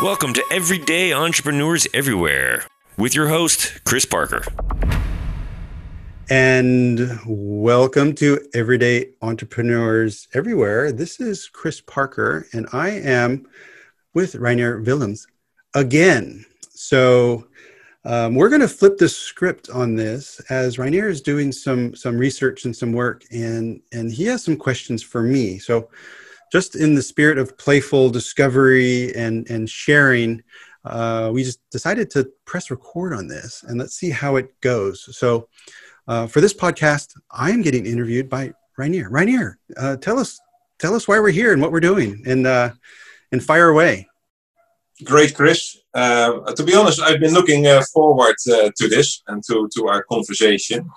Welcome to Everyday Entrepreneurs Everywhere with your host, Chris Parker. And welcome to Everyday Entrepreneurs Everywhere. This is Chris Parker, and I am with Reinier Willems again. So um, we're going to flip the script on this as Reinier is doing some some research and some work, and and he has some questions for me. So just in the spirit of playful discovery and, and sharing, uh, we just decided to press record on this and let's see how it goes. So, uh, for this podcast, I am getting interviewed by Reinier. Reinier, uh, tell us tell us why we're here and what we're doing, and uh, and fire away. Great, Chris. Uh, to be honest, I've been looking uh, forward to this and to to our conversation,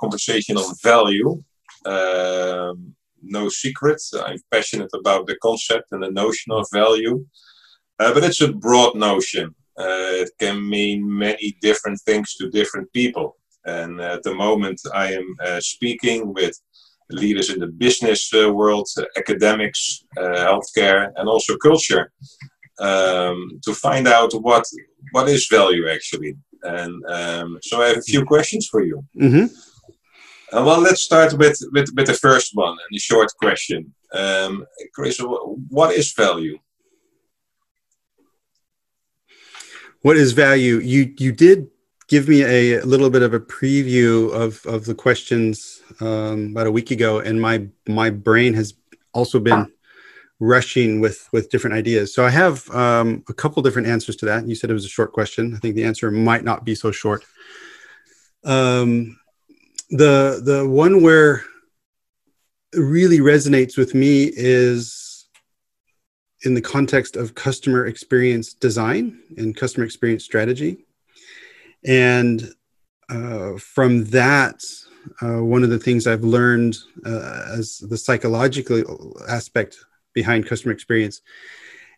conversation on value. Um, no secret. I'm passionate about the concept and the notion of value, uh, but it's a broad notion. Uh, it can mean many different things to different people. And at the moment, I am uh, speaking with leaders in the business uh, world, uh, academics, healthcare, and also culture um, to find out what what is value actually. And um, so I have a few questions for you. Mm-hmm. Uh, well, let's start with, with, with the first one and the short question. Um, Chris, what is value? What is value? You you did give me a, little bit of a preview of, of the questions um, about a week ago, and my my brain has also been rushing with with different ideas. So I have um, a couple different answers to that. You said it was a short question. I think the answer might not be so short. Um, the the one where really resonates with me is in the context of customer experience design and customer experience strategy. And uh, from that uh, one of the things i've learned uh, as the psychological aspect behind customer experience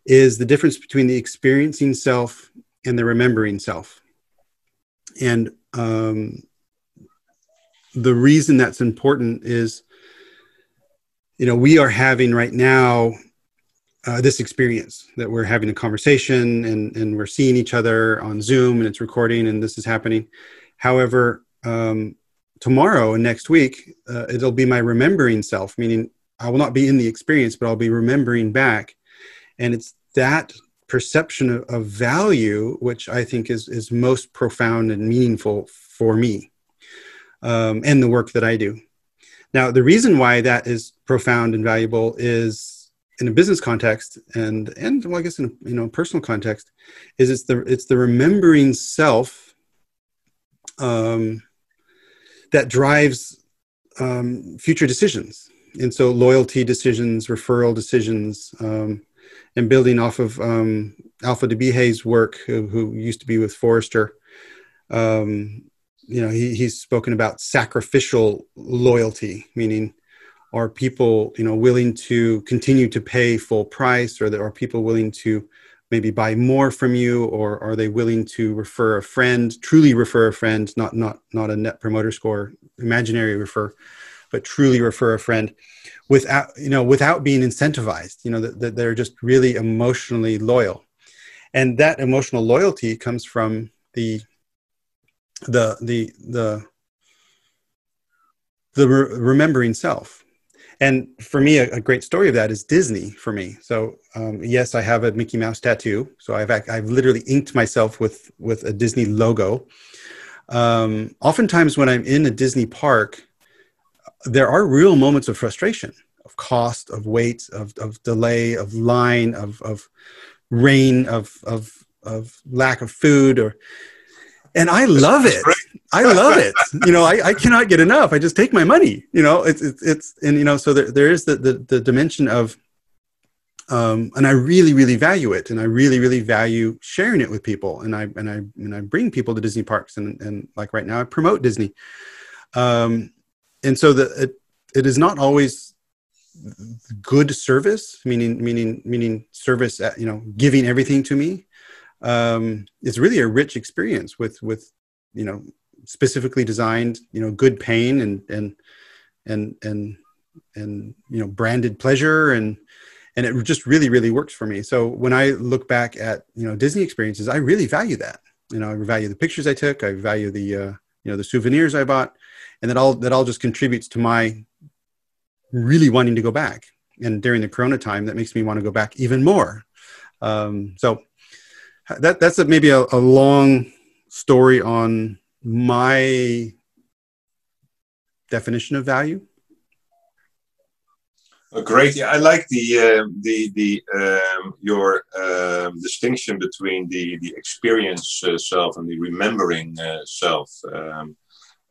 is the difference between the experiencing self and the remembering self. And um, the reason that's important is you know we are having right now uh, this experience that we're having a conversation and and we're seeing each other on zoom and it's recording and this is happening. However um, tomorrow and next week uh, it'll be my remembering self meaning i will not be in the experience but i'll be remembering back. And it's that perception of, of value which i think is is most profound and meaningful for me um, and the work that I do. Now, the reason why that is profound and valuable is in a business context and and well, I guess in a you know personal context, is it's the it's the remembering self um, that drives um, future decisions, and so loyalty decisions, referral decisions, um, and building off of um, Alpha de Hayes' work, who, who, used to be with Forrester. Um, you know he, he's spoken about sacrificial loyalty meaning are people you know willing to continue to pay full price or are people willing to maybe buy more from you or are they willing to refer a friend truly refer a friend not not not a net promoter score imaginary refer but truly refer a friend without you know without being incentivized you know that, that they're just really emotionally loyal. And that emotional loyalty comes from the the the the the re- remembering self. And for me a, a, great story of that is disney for me. So um, yes i have a mickey mouse tattoo. So i've i've literally inked myself with with a disney logo. Um, oftentimes when i'm in a disney park there are real moments of frustration of cost of wait of, of delay of line of of rain of of of lack of food or and I love it. I love it. You know, I, I cannot get enough. I just take my money. You know, it's it's, it's and you know, so there, there is the, the the dimension of, um, and I really really value it, and I really really value sharing it with people, and I and I and I bring people to Disney parks, and and like right now I promote Disney, um, and so the it, it is not always good service, meaning meaning meaning service, at, you know, giving everything to me um, it's really a rich experience with with you know specifically designed you know good pain and and and and and you know branded pleasure and and it just really really works for me. So when i look back at you know disney experiences i really value that. You know i value the pictures i took i value the uh, you know the souvenirs i bought and that all that all just contributes to my really wanting to go back. And during the corona time that makes me want to go back even more. Um, so that that's a, maybe a, a long story on my definition of value uh, great. Yeah, I like the uh, the the um, your um, distinction between the the experience uh, self and the remembering uh, self, um,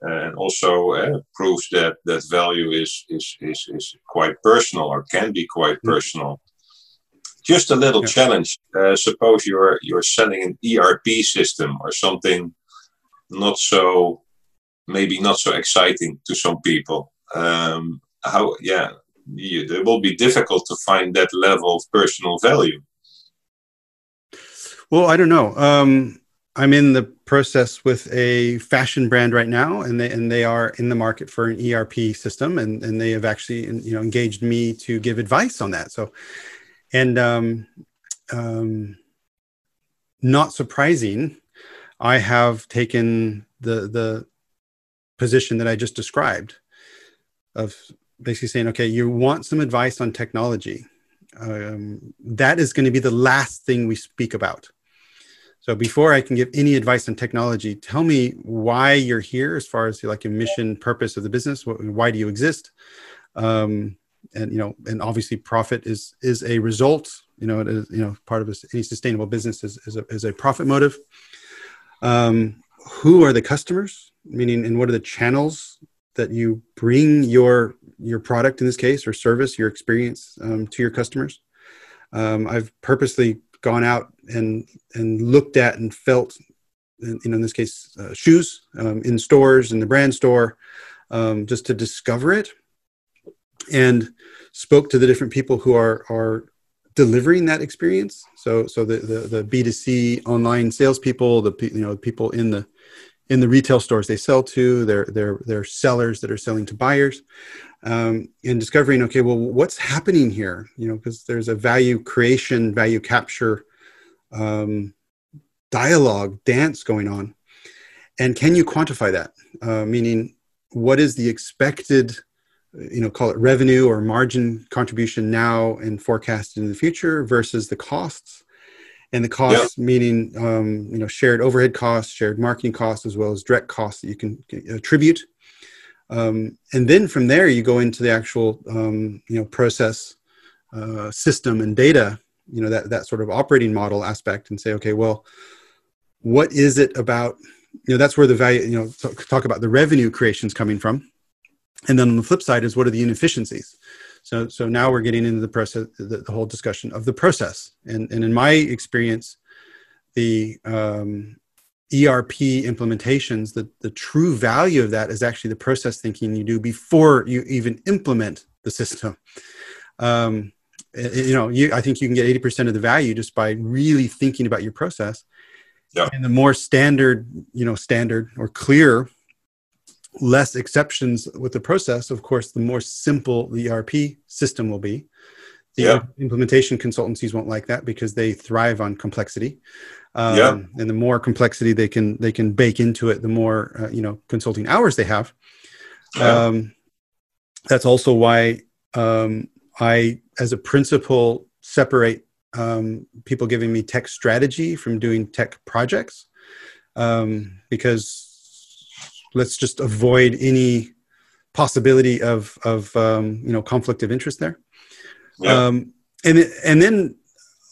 and also uh, proves that that value is is is is quite personal or can be quite mm. personal. Just a little yeah. challenge. Uh, suppose you're you're selling an ERP system or something not so maybe not so exciting to some people. Um, how yeah it will be difficult to find that level of personal value. Well, I don't know. Um, I'm in the process with a fashion brand right now, and they and they are in the market for an ERP system, and and they have actually you know engaged me to give advice on that. So, and um, um, not surprising, I have taken the the position that I just described of basically saying, okay, you want some advice on technology. Um, that is going to be the last thing we speak about. So before I can give any advice on technology, tell me why you're here as far as like a mission purpose of the business. Why do you exist? Um, and you know, and obviously profit is is a result. You know, it is you know part of any sustainable business is is a, is a profit motive. Um, who are the customers? Meaning, and what are the channels that you bring your your product in this case or service your experience um, to your customers um, i've purposely gone out and and looked at and felt you know in this case uh, shoes um, in stores in the brand store um, just to discover it and spoke to the different people who are are delivering that experience. So so the the, the b2c online salespeople the you know people in the in the retail stores they sell to they're they're sellers that are selling to buyers um, and discovering okay well what's happening here? You know because there's a value creation value capture um, dialogue dance going on. And can you quantify that? Uh, meaning what is the expected you know call it revenue or margin contribution now and forecasted in the future versus the costs. And the costs yep. meaning um, you know shared overhead costs shared marketing costs as well as direct costs that you can attribute. Um, and then from there you go into the actual um, you know process uh, system and data you know that that sort of operating model aspect and say okay well what is it about you know that's where the value you know talk about the revenue creations coming from and then on the flip side is what are the inefficiencies so, so now we're getting into the process, the, the whole discussion of the process. And, and in my experience, the um, ERP implementations, the, the true value of that is actually the process thinking you do before you even implement the system. Um, you know, you, I think you can get 80% of the value just by really thinking about your process. Yeah. And the more standard, you know, standard or clear less exceptions with the process, of course, the more simple the ERP system will be. The yeah. implementation consultancies won't like that because they thrive on complexity. Um, yeah. And the more complexity they can they can bake into it, the more uh, you know consulting hours they have. Yeah. Um, that's also why um, I, as a principle, separate um, people giving me tech strategy from doing tech projects um, because let's just avoid any possibility of of um, you know conflict of interest there. Yeah. um, and and then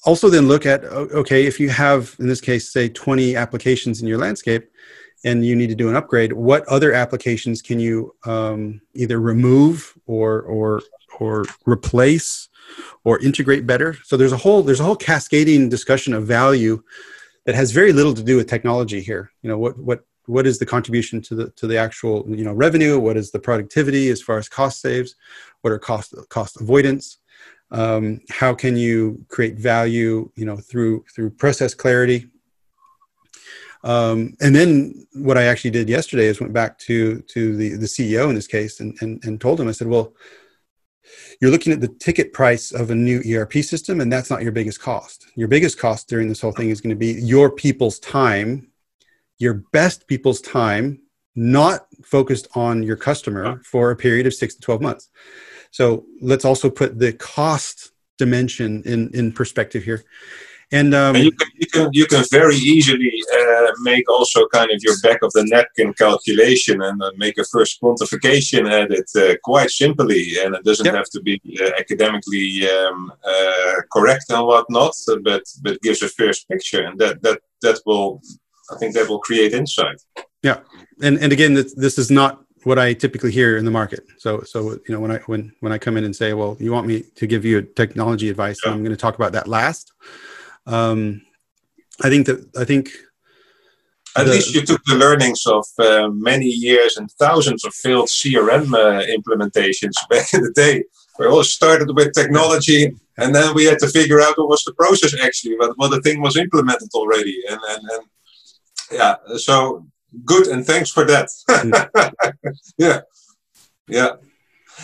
also then look at okay if you have in this case say 20 applications in your landscape and you need to do an upgrade what other applications can you um, either remove or or or replace or integrate better? So there's a whole there's a whole cascading discussion of value that has very little to do with technology here. You know what what what is the contribution to the to the actual you know revenue? What is the productivity as far as cost saves? What are cost cost avoidance? Um, how can you create value you know through through process clarity? Um, and then what i actually did yesterday is went back to to the the ceo in this case and and, and told him i said well you're looking at the ticket price of a new ERP system, and that's not your biggest cost. Your biggest cost during this whole thing is going to be your people's time, your best people's time, not focused on your customer for a period of six to 12 months. So let's also put the cost dimension in, in perspective here. And, um, and you, can, you, can, you can very easily uh, make also kind of your back of the napkin calculation and uh, make a first quantification at it uh, quite simply. And it doesn't yep. have to be uh, academically um, uh, correct and whatnot, but but gives a first picture, and that that that will, I think, that will create insight. Yeah, and and again, this, this is not what I typically hear in the market. So, so you know, when I when when I come in and say, "Well, you want me to give you a technology advice," yeah. I'm going to talk about that last. Um, I think that I think at the, least you took the learnings of uh, many years and thousands of failed CRM uh, implementations back in the day. We all started with technology, and then we had to figure out what was the process actually, what, what the thing was implemented already, and and, and yeah. So good and thanks for that. Yeah yeah.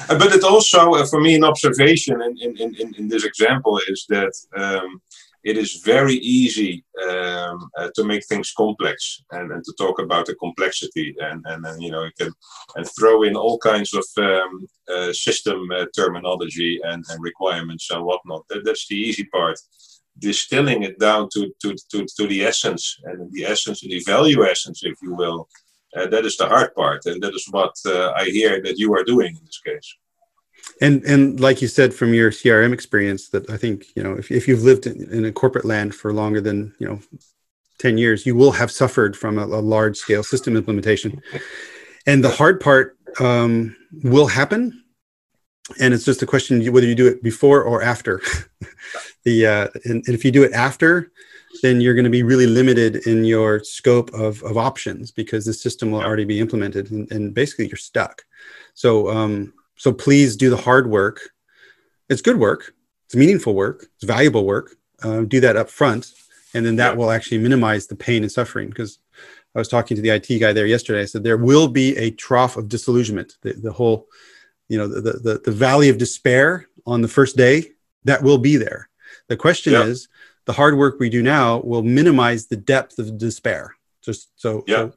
But it also uh, for me an observation in, in, in, in this example is that um, it is very easy um, uh, to make things complex and, and to talk about the complexity and, and, and you know you can and throw in all kinds of um, uh, system uh, terminology and, and requirements and whatnot. That, that's the easy part distilling it down to, to, to, to the essence and the essence and the value essence, if you will. Uh, that is the hard part, and that is what uh, I hear that you are doing in this case. And and like you said from your CRM experience, that I think you know if, if you've lived in, in a corporate land for longer than you know ten years, you will have suffered from a, a large scale system implementation, and the hard part um, will happen and it's just a question whether you do it before or after the uh, and, and, if you do it after then you're going to be really limited in your scope of, of options because the system will already be implemented and, and basically you're stuck. So um, so please do the hard work. It's good work. It's meaningful work. It's valuable work. Uh, do that up front and then that yeah. will actually minimize the pain and suffering. Because i was talking to the it guy there yesterday. I said there will be a trough of disillusionment. The, the whole you know the, the the valley of despair on the first day that will be there the question yep. is the hard work we do now will minimize the depth of despair just so, yep. so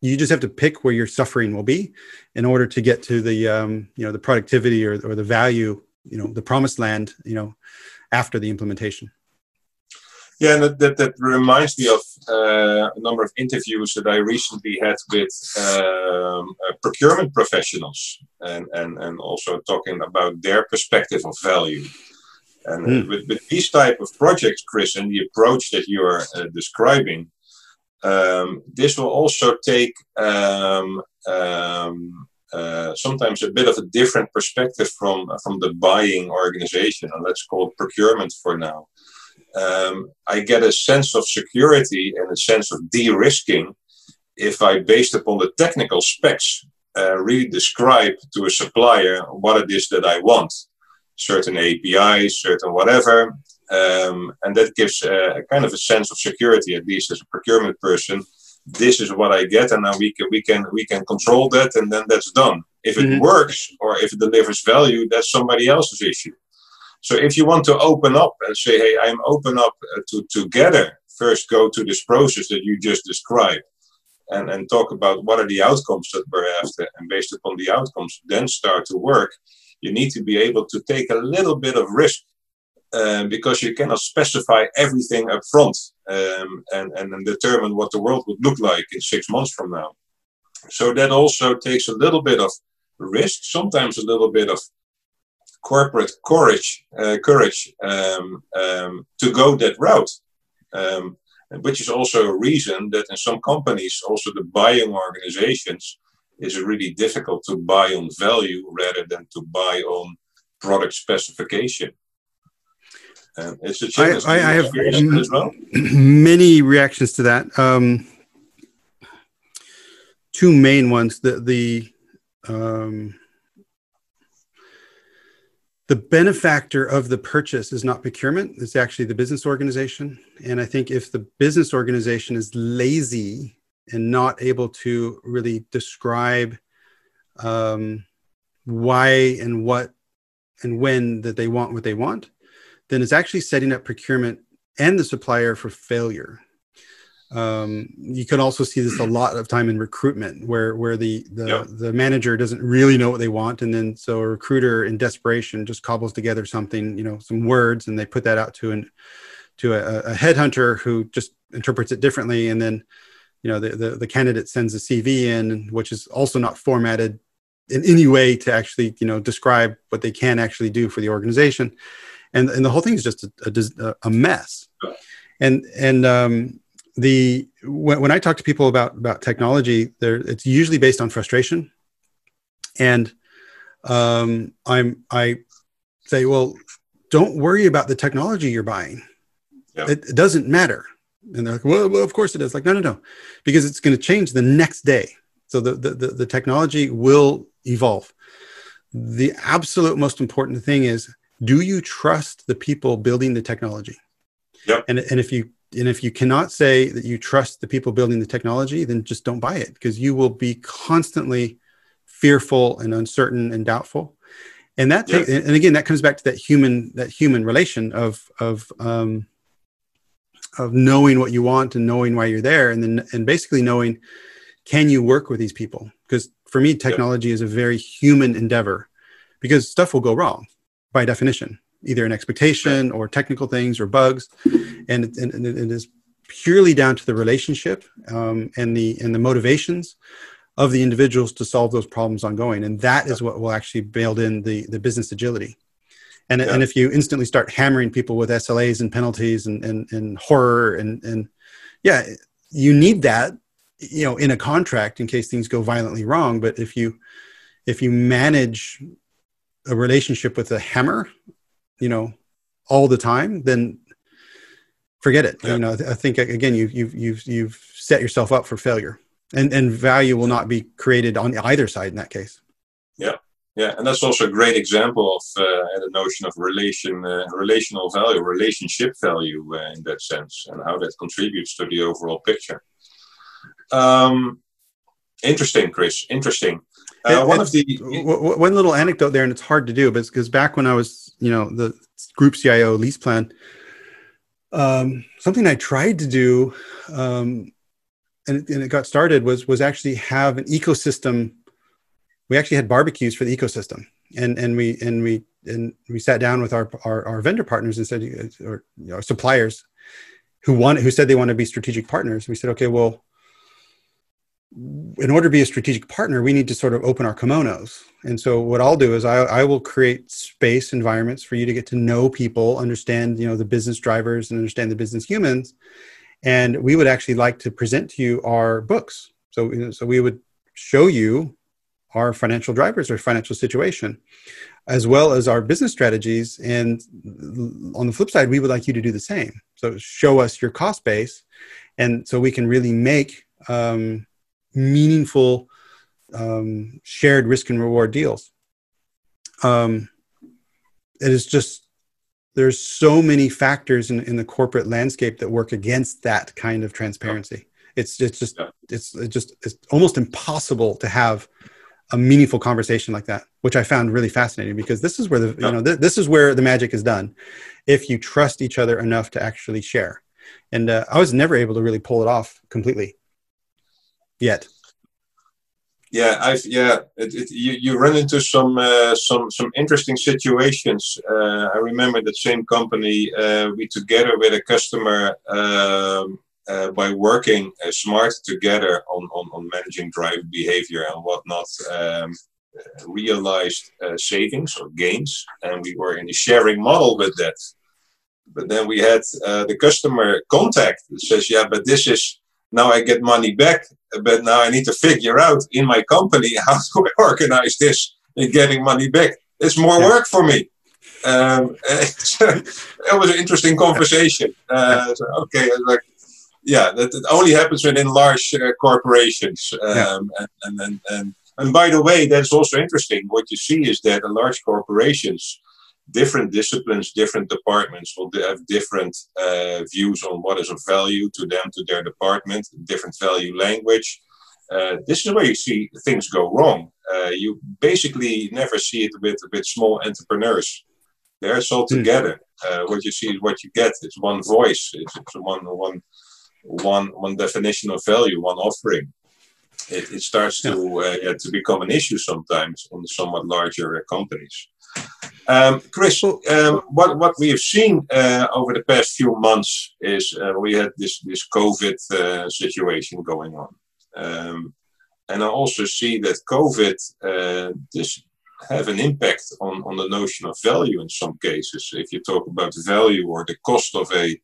you just have to pick where your suffering will be in order to get to the um, you know the productivity or, or the value you know the promised land you know after the implementation yeah, and that, that, that reminds me of uh, a number of interviews that I recently had with um, uh, procurement professionals and, and, and also talking about their perspective of value. And mm. with, with these type of projects, Chris, and the approach that you are uh, describing, um, this will also take um, um, uh, sometimes a bit of a different perspective from from the buying organization, and let's call it procurement for now um, I get a sense of security and a sense of de-risking if I, based upon the technical specs, uh, really describe to a supplier what it is that I want, certain APIs, certain whatever, um, and that gives a, a, kind of a sense of security, at least as a procurement person. This is what I get, and now we can we can we can control that, and then that's done. If it mm-hmm. works or if it delivers value, that's somebody else's issue. So if you want to open up and say, hey, I'm open up uh, to together, first go to this process that you just described and, and talk about what are the outcomes that we're after. And based upon the outcomes, then start to work. You need to be able to take a little bit of risk um, because you cannot specify everything up front um, and, and, and determine what the world would look like in six months from now. So that also takes a little bit of risk, sometimes a little bit of corporate courage, uh, courage um, um, to go that route. Um, which is also a reason that in some companies, also the buying organizations, is it really difficult to buy on value rather than to buy on product specification. Um, it's a challenge. I, I have m- well? many reactions to that. Um, two main ones. The the um, the benefactor of the purchase is not procurement it's actually the business organization and i think if the business organization is lazy and not able to really describe um, why and what and when that they want what they want, then it's actually setting up procurement and the supplier for failure. Um, you can also see this a lot of time in recruitment where where the the, yep. the manager doesn't really know what they want and then so a recruiter in desperation just cobbles together something you know some words and they put that out to an to a, a headhunter who just interprets it differently and then you know the, the, the candidate sends a cv in which is also not formatted in any way to actually you know describe what they can actually do for the organization. And and the whole thing is just a, a, a mess. And and um, the when, when i talk to people about about technology there it's usually based on frustration. And um, i'm i say well don't worry about the technology you're buying. Yep. it, it, doesn't matter and they're like well, well of course it is like no no no because it's going to change the next day so the, the, the, the technology will evolve. The absolute most important thing is do you trust the people building the technology? Yep. And, and if you and if you cannot say that you trust the people building the technology, then just don't buy it because you will be constantly fearful and uncertain and doubtful. And that yep. and again that comes back to that human that human relation of of um, of knowing what you want and knowing why you're there, and then and basically knowing can you work with these people? Because for me, technology is a very human endeavor because stuff will go wrong by definition, either an expectation or technical things or bugs, and it, and it is purely down to the relationship um, and the and the motivations of the individuals to solve those problems ongoing, and that is what will actually build in the the business agility. And, yeah. and if you instantly start hammering people with SLAs and penalties and, and, and horror and, and yeah, you need that you know in a contract in case things go violently wrong. But if you if you manage a relationship with a hammer you know all the time then forget it. Yeah. you know i think again you've you've you've you've set yourself up for failure. And and value will not be created on either side in that case. Yeah yeah and that's also a great example of uh, the notion of relation uh, relational value relationship value uh, in that sense and how that contributes to the overall picture um, interesting, Chris. Interesting. Uh, one of the one little anecdote there, and it's hard to do, but because back when I was, you know, the group CIO LeasePlan, um, something I tried to do, um, and, it, and it got started was was actually have an ecosystem. We actually had barbecues for the ecosystem, and and we and we and we sat down with our our, our vendor partners and said, or you know, suppliers who want who said they want to be strategic partners. We said, okay, well in order to be a strategic partner, we need to sort of open our kimonos. And so what I'll do is I, I, will create space environments for you to get to know people, understand, you know, the business drivers and understand the business humans. And we would actually like to present to you our books. So, so we would show you our financial drivers or financial situation, as well as our business strategies. And on the flip side, we would like you to do the same. So show us your cost base. And so we can really make, um, meaningful um, shared risk and reward deals. Um, it is just there's so many factors in, in the corporate landscape that work against that kind of transparency. It's it's just it's, it's just it's almost impossible to have a meaningful conversation like that, which I found really fascinating because this is where the you know th- this is where the magic is done. If you trust each other enough to actually share, and uh, I was never able to really pull it off completely yet. Yeah, I've yeah. It, it, you you run into some uh, some some interesting situations. Uh, I remember that same company. Uh, we together with a customer um, uh, by working uh, smart together on, on on managing driver behavior and whatnot. Um, realized uh, savings or gains, and we were in a sharing model with that. But then we had the customer contact that says, "Yeah, but this is." now I get money back, but now I need to figure out in my company how to organize this and getting money back. It's more yeah. work for me. Um, it was an interesting conversation. Uh, so, okay, like, yeah, that, that, only happens within large uh, corporations. Um, yeah. and, and, and, and, by the way, that's also interesting. What you see is that large corporations different disciplines, different departments will have different uh, views on what is of value to them, to their department, different value language. Uh, this is where you see things go wrong. Uh, you basically never see it with with small entrepreneurs. There, it's all together. Uh, what you see is what you get. It's one voice. It's, it's one one one one definition of value, one offering. It, it starts to uh, to become an issue sometimes on somewhat larger uh, companies. Um, Chris, um, what what we have seen uh, over the past few months is uh, we had this this COVID uh, situation going on, um, and I also see that COVID uh, this have an impact on on the notion of value in some cases. If you talk about value or the cost of a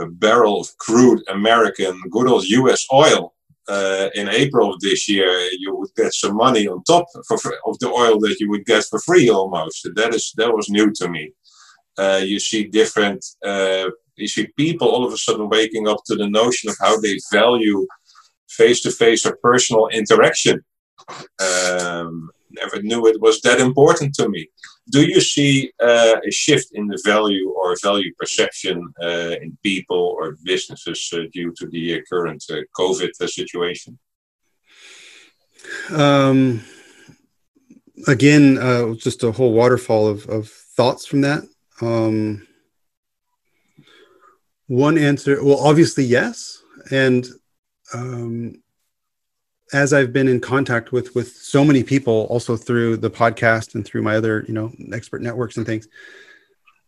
a barrel of crude American good old U.S. oil uh, in April of this year, you would get some money on top for, of the oil that you would get for free almost. That is that was new to me. Uh, you see different, uh, you see people all of a sudden waking up to the notion of how they value face-to-face or personal interaction. Um, never knew it was that important to me. Do you see uh, a shift in the value or value perception uh, in people or businesses uh, due to the uh, current uh, COVID situation? Um, again, just a whole waterfall of, of thoughts from that. Um, one answer, well, obviously, yes. And um, as I've been in contact with with so many people, also through the podcast and through my other you know expert networks and things,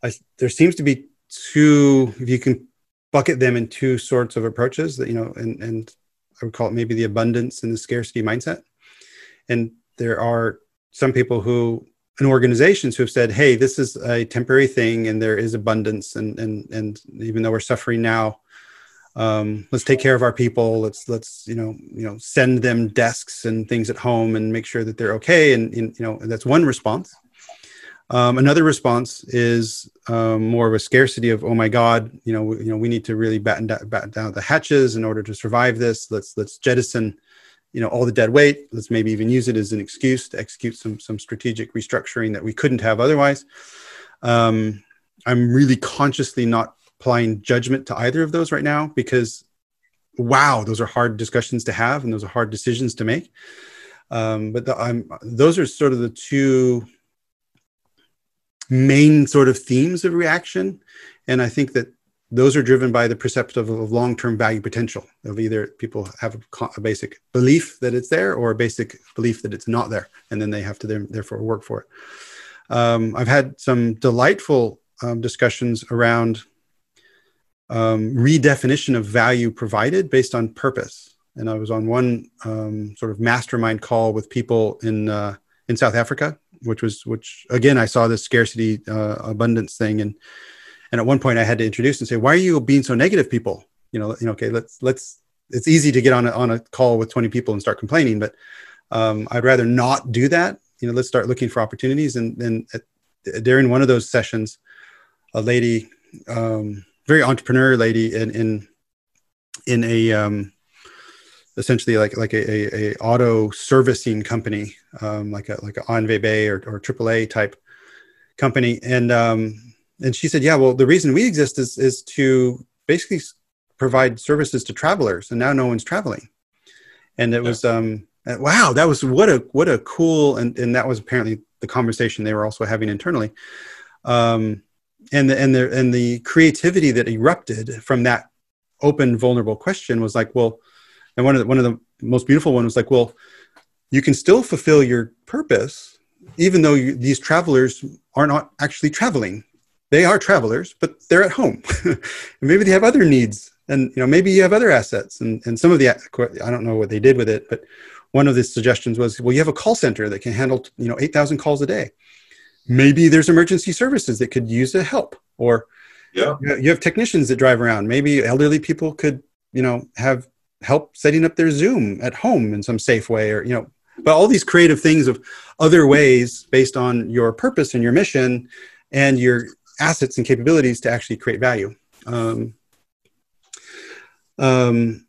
I, there seems to be two. If you can bucket them in two sorts of approaches, that you know, and and I would call it maybe the abundance and the scarcity mindset. And there are some people who and organizations who have said, "Hey, this is a temporary thing, and there is abundance, and and and even though we're suffering now." Um, let's take care of our people. Let's let's you know you know send them desks and things at home and make sure that they're okay. And, and you know that's one response. Um, another response is um, more of a scarcity of oh my god you know you know we need to really batten, da- batten down the hatches in order to survive this. Let's let's jettison you know all the dead weight. Let's maybe even use it as an excuse to execute some some strategic restructuring that we couldn't have otherwise. Um, i'm really consciously not applying judgment to either of those right now because wow those are hard discussions to have and those are hard decisions to make. Um, but the, those are sort of the two main sort of themes of reaction. And i think that those are driven by the perceptive of long-term value potential of either people have a, a, basic belief that it's there or a basic belief that it's not there and then they have to therefore work for it. Um, i've had some delightful um, discussions around um, redefinition of value provided based on purpose. And I was on one um, sort of mastermind call with people in uh, in South Africa, which was which again I saw this scarcity uh, abundance thing, and and at one point I had to introduce and say, why are you being so negative, people? You know, you know, okay, let's let's. It's easy to get on a, on a call with 20 people and start complaining, but um, I'd rather not do that. You know, let's start looking for opportunities. And then during one of those sessions, a lady um, very entrepreneur lady in in in a um, essentially like like a, a, a, auto servicing company, um, like a like an ANWB or, or AAA type company, and um, and she said, yeah, well, the reason we exist is is to basically provide services to travelers, and now no one's traveling, and it yeah. was um, wow, that was what a what a cool and and that was apparently the conversation they were also having internally. Um, and the and the and the creativity that erupted from that open vulnerable question was like well and one of the one of the most beautiful one was like well you can still fulfill your purpose even though you, these travelers are not actually traveling. They are travelers but they're at home. And maybe they have other needs and you know maybe you have other assets and and some of the i don't know what they did with it but one of the suggestions was well you have a call center that can handle you know 8000 calls a day maybe there's emergency services that could use a help or yeah. you have technicians that drive around. Maybe elderly people could you know have help setting up their zoom at home in some safe way or you know but all these creative things of other ways based on your purpose and your mission and your assets and capabilities to actually create value. Um, um,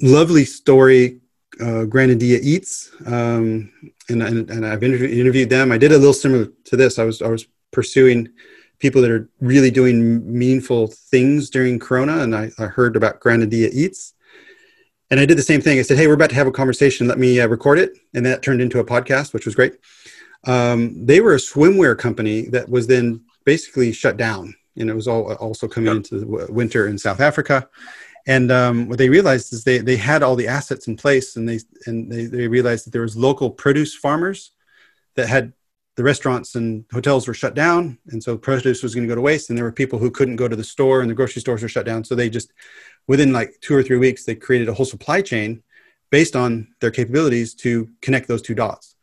lovely story uh, Granadilla Eats, um, and, and, and I've interviewed, interviewed them. I did a little similar to this. I was I was pursuing people that are really doing meaningful things during Corona, and I, I heard about Granadilla Eats, and I did the same thing. I said, "Hey, we're about to have a conversation. Let me uh, record it," and that turned into a podcast, which was great. Um, they were a swimwear company that was then basically shut down, and it was all also coming yep. into the winter in South Africa. And um, what they realized is they they had all the assets in place, and they and they, they realized that there was local produce farmers that had the restaurants and hotels were shut down, and so produce was going to go to waste. And there were people who couldn't go to the store, and the grocery stores were shut down. So they just, within like two or three weeks, they created a whole supply chain based on their capabilities to connect those two dots.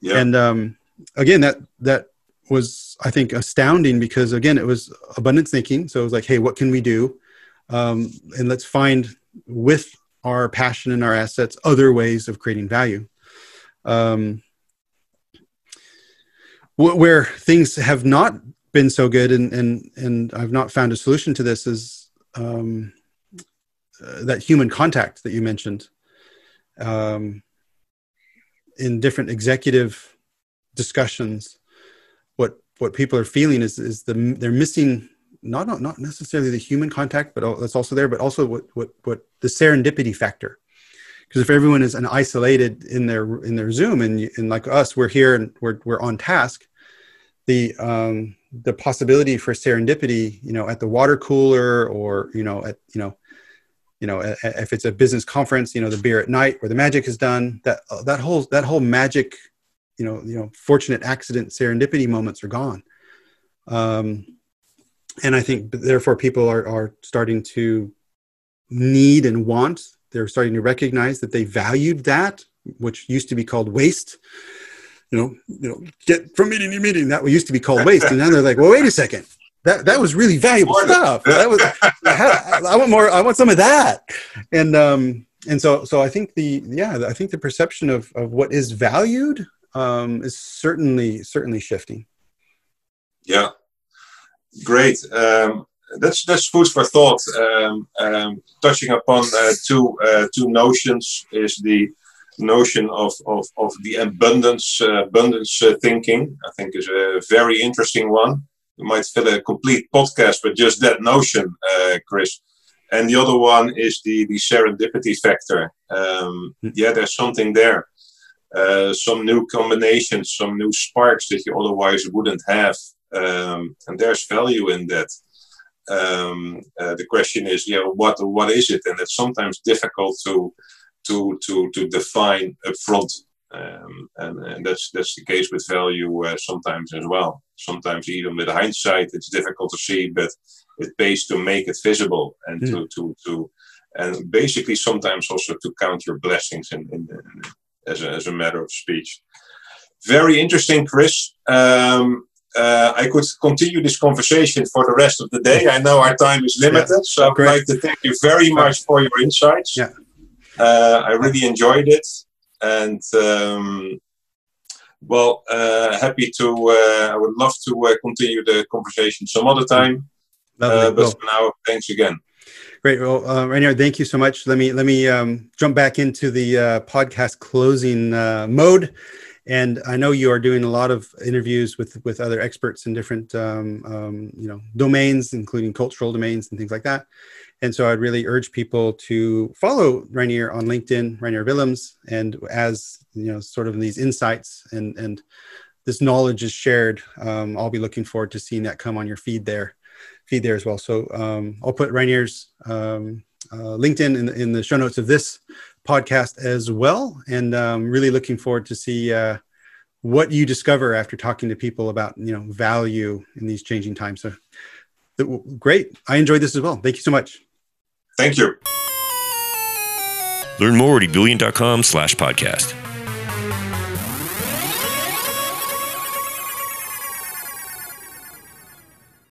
Yeah. And um, again, that that was I think astounding because again, it was abundance thinking. So it was like, hey, what can we do? Um, and let's find with our passion and our assets other ways of creating value. Um, where things have not been so good and and and I've not found a solution to this is um, uh, that human contact that you mentioned um, in different executive discussions what what people are feeling is is the they're missing not not necessarily the human contact but that's also there but also what what what the serendipity factor. Because if everyone is an isolated in their in their zoom and and like us we're here and we're, we're on task the um the possibility for serendipity you know at the water cooler or you know at you know you know if it's a business conference you know the beer at night where the magic is done that that whole that whole magic you know you know fortunate accident serendipity moments are gone. Um and i think therefore people are are starting to need and want they're starting to recognize that they valued that, which used to be called waste. You know, you know, get from meeting to meeting. That used to be called waste, and now they're like, well, wait a second. That, that was really valuable stuff. That was I, I want more. I want some of that, and um, and so so I think the yeah I think the perception of of what is valued um, is certainly certainly shifting. Yeah, great. Um, that's that's food for thought. Um, um, touching upon uh, two uh, two notions is the notion of of, of the abundance uh, abundance uh, thinking. I think is a very interesting one. We might fill a complete podcast with just that notion, uh, Chris. And the other one is the the serendipity factor. Um, hmm. yeah, there's something there. Uh, some new combinations, some new sparks that you otherwise wouldn't have, um, and there's value in that um, uh, the question is, yeah, what what is it? And it's sometimes difficult to to to to define upfront. Um, and, and that's that's the case with value uh, sometimes as well. Sometimes even with hindsight, it's difficult to see, but it pays to make it visible and mm. to to to and basically sometimes also to count your blessings in, in, in as a as a matter of speech. Very interesting, Chris. Um, uh, I could continue this conversation for the rest of the day. I know our time is limited, yeah. so I'd like to thank you very much for your insights. Yeah. Uh, I really enjoyed it, and um, well, uh, happy to. Uh, I would love to uh, continue the conversation some other time. Uh, but well, for now, thanks again. Great. Well, uh, Reinier, thank you so much. Let me let me um, jump back into the podcast closing mode and I know you are doing a lot of interviews with with other experts in different um, um, you know domains, including cultural domains and things like that. And so I'd really urge people to follow Reinier on LinkedIn, Reinier Willems, and as you know, sort of these insights and and this knowledge is shared, um, I'll be looking forward to seeing that come on your feed there, feed there as well. So um, I'll put Reinier's um, uh, LinkedIn in, in the show notes of this podcast as well. And um, really looking forward to see uh, what you discover after talking to people about you know value in these changing times. So great, I enjoyed this as well. Thank you so much. Thank you. Learn more at ebullient.com slash podcast.